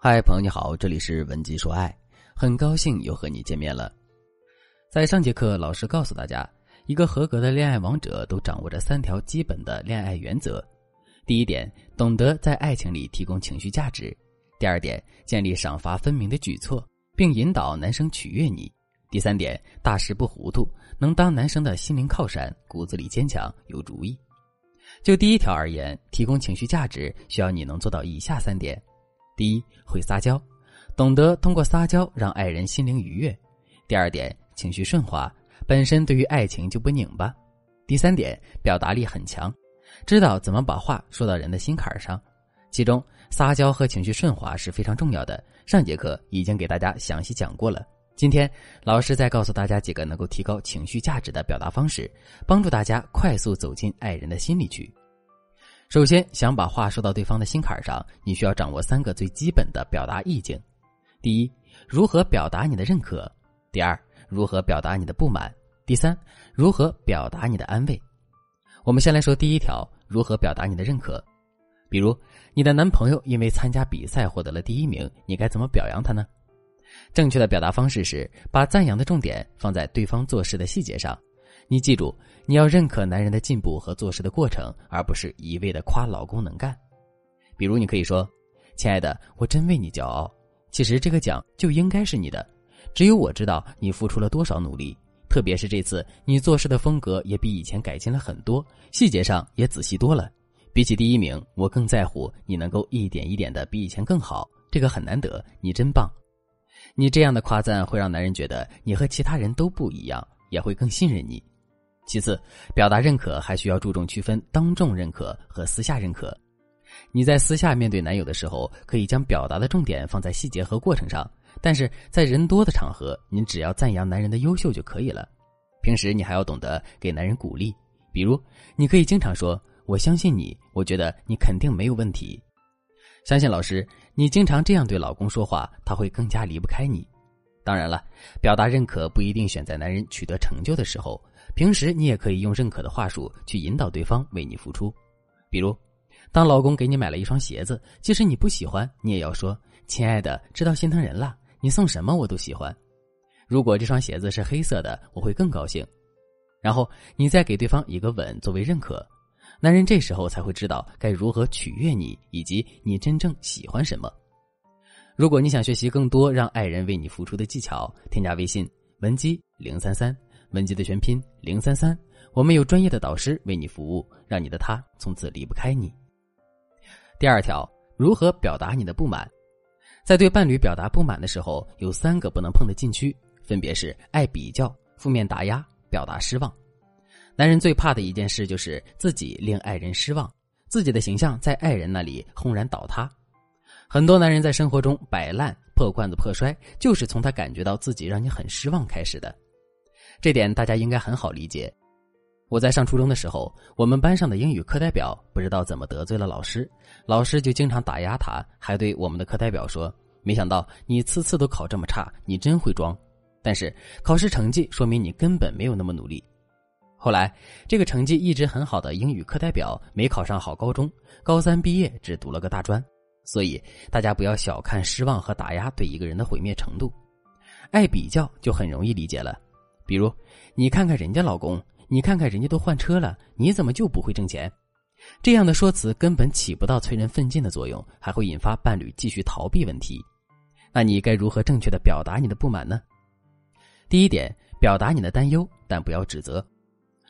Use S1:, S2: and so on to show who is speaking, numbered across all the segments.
S1: 嗨，朋友你好，这里是文姬说爱，很高兴又和你见面了。在上节课，老师告诉大家，一个合格的恋爱王者都掌握着三条基本的恋爱原则：第一点，懂得在爱情里提供情绪价值；第二点，建立赏罚分明的举措，并引导男生取悦你；第三点，大事不糊涂，能当男生的心灵靠山，骨子里坚强有主意。就第一条而言，提供情绪价值需要你能做到以下三点。第一，会撒娇，懂得通过撒娇让爱人心灵愉悦；第二点，情绪顺滑，本身对于爱情就不拧巴；第三点，表达力很强，知道怎么把话说到人的心坎上。其中，撒娇和情绪顺滑是非常重要的。上节课已经给大家详细讲过了，今天老师再告诉大家几个能够提高情绪价值的表达方式，帮助大家快速走进爱人的心里去。首先，想把话说到对方的心坎上，你需要掌握三个最基本的表达意境：第一，如何表达你的认可；第二，如何表达你的不满；第三，如何表达你的安慰。我们先来说第一条，如何表达你的认可。比如，你的男朋友因为参加比赛获得了第一名，你该怎么表扬他呢？正确的表达方式是把赞扬的重点放在对方做事的细节上。你记住，你要认可男人的进步和做事的过程，而不是一味的夸老公能干。比如，你可以说：“亲爱的，我真为你骄傲。其实这个奖就应该是你的，只有我知道你付出了多少努力。特别是这次，你做事的风格也比以前改进了很多，细节上也仔细多了。比起第一名，我更在乎你能够一点一点的比以前更好。这个很难得，你真棒。你这样的夸赞会让男人觉得你和其他人都不一样，也会更信任你。”其次，表达认可还需要注重区分当众认可和私下认可。你在私下面对男友的时候，可以将表达的重点放在细节和过程上；但是在人多的场合，你只要赞扬男人的优秀就可以了。平时你还要懂得给男人鼓励，比如你可以经常说：“我相信你，我觉得你肯定没有问题。”相信老师，你经常这样对老公说话，他会更加离不开你。当然了，表达认可不一定选在男人取得成就的时候。平时你也可以用认可的话术去引导对方为你付出，比如，当老公给你买了一双鞋子，即使你不喜欢，你也要说：“亲爱的，知道心疼人了，你送什么我都喜欢。如果这双鞋子是黑色的，我会更高兴。”然后你再给对方一个吻作为认可，男人这时候才会知道该如何取悦你，以及你真正喜欢什么。如果你想学习更多让爱人为你付出的技巧，添加微信文姬零三三。文姬的全拼零三三，我们有专业的导师为你服务，让你的他从此离不开你。第二条，如何表达你的不满？在对伴侣表达不满的时候，有三个不能碰的禁区，分别是爱比较、负面打压、表达失望。男人最怕的一件事就是自己令爱人失望，自己的形象在爱人那里轰然倒塌。很多男人在生活中摆烂、破罐子破摔，就是从他感觉到自己让你很失望开始的。这点大家应该很好理解。我在上初中的时候，我们班上的英语课代表不知道怎么得罪了老师，老师就经常打压他，还对我们的课代表说：“没想到你次次都考这么差，你真会装。但是考试成绩说明你根本没有那么努力。”后来，这个成绩一直很好的英语课代表没考上好高中，高三毕业只读了个大专。所以大家不要小看失望和打压对一个人的毁灭程度。爱比较就很容易理解了。比如，你看看人家老公，你看看人家都换车了，你怎么就不会挣钱？这样的说辞根本起不到催人奋进的作用，还会引发伴侣继续逃避问题。那你该如何正确的表达你的不满呢？第一点，表达你的担忧，但不要指责。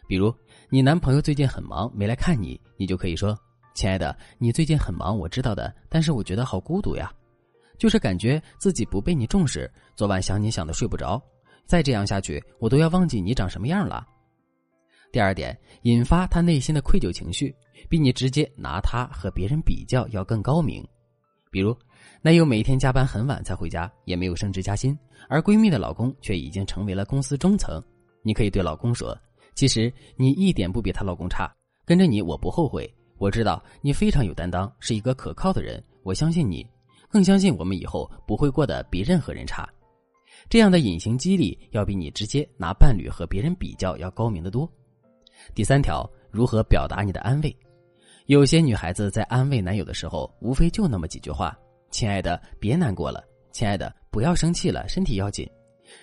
S1: 比如，你男朋友最近很忙，没来看你，你就可以说：“亲爱的，你最近很忙，我知道的，但是我觉得好孤独呀，就是感觉自己不被你重视，昨晚想你想的睡不着。”再这样下去，我都要忘记你长什么样了。第二点，引发他内心的愧疚情绪，比你直接拿他和别人比较要更高明。比如，男友每天加班很晚才回家，也没有升职加薪，而闺蜜的老公却已经成为了公司中层。你可以对老公说：“其实你一点不比她老公差，跟着你我不后悔。我知道你非常有担当，是一个可靠的人，我相信你，更相信我们以后不会过得比任何人差。”这样的隐形激励要比你直接拿伴侣和别人比较要高明的多。第三条，如何表达你的安慰？有些女孩子在安慰男友的时候，无非就那么几句话：“亲爱的，别难过了，亲爱的，不要生气了，身体要紧。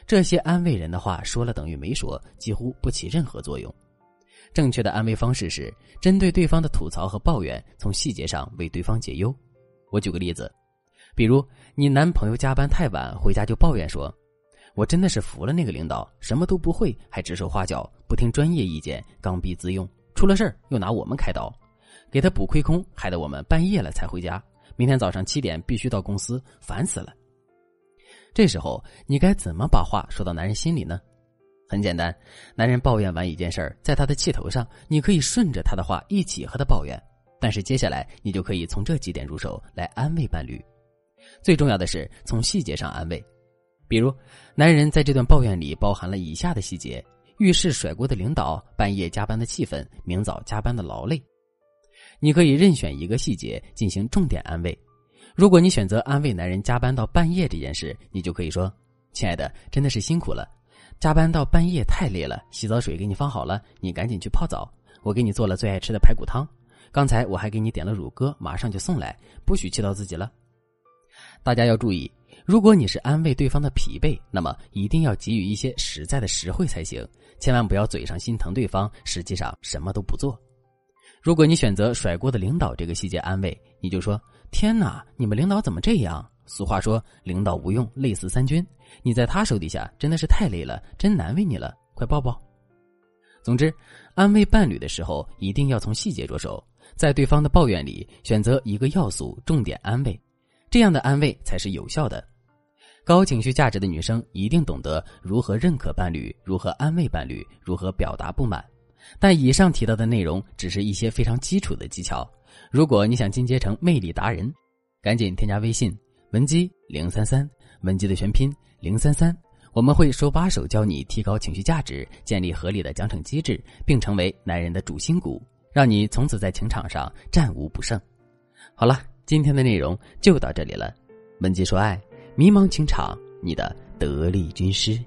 S1: 这些安慰人的话说了等于没说，几乎不起任何作用。正确的安慰方式是针对对方的吐槽和抱怨，从细节上为对方解忧。我举个例子，比如你男朋友加班太晚回家就抱怨说：“我真的是服了那个领导，什么都不会，还指手画脚，不听专业意见，刚愎自用，出了事儿又拿我们开刀，给他补亏空，害得我们半夜了才回家，明天早上七点必须到公司，烦死了。”这时候你该怎么把话说到男人心里呢？很简单，男人抱怨完一件事儿，在他的气头上，你可以顺着他的话一起和他抱怨。但是接下来你就可以从这几点入手来安慰伴侣。最重要的是从细节上安慰，比如男人在这段抱怨里包含了以下的细节：遇事甩锅的领导，半夜加班的气氛，明早加班的劳累。你可以任选一个细节进行重点安慰。如果你选择安慰男人加班到半夜这件事，你就可以说：“亲爱的，真的是辛苦了，加班到半夜太累了。洗澡水给你放好了，你赶紧去泡澡。我给你做了最爱吃的排骨汤，刚才我还给你点了乳鸽，马上就送来，不许气到自己了。”大家要注意，如果你是安慰对方的疲惫，那么一定要给予一些实在的实惠才行，千万不要嘴上心疼对方，实际上什么都不做。如果你选择甩锅的领导这个细节安慰，你就说：“天哪，你们领导怎么这样？”俗话说：“领导无用，累死三军。”你在他手底下真的是太累了，真难为你了，快抱抱。总之，安慰伴侣的时候一定要从细节着手，在对方的抱怨里选择一个要素，重点安慰，这样的安慰才是有效的。高情绪价值的女生一定懂得如何认可伴侣，如何安慰伴侣，如何表达不满。但以上提到的内容只是一些非常基础的技巧。如果你想进阶成魅力达人，赶紧添加微信文姬零三三，文姬的全拼零三三，我们会手把手教你提高情绪价值，建立合理的奖惩机制，并成为男人的主心骨，让你从此在情场上战无不胜。好了，今天的内容就到这里了。文姬说爱，迷茫情场，你的得力军师。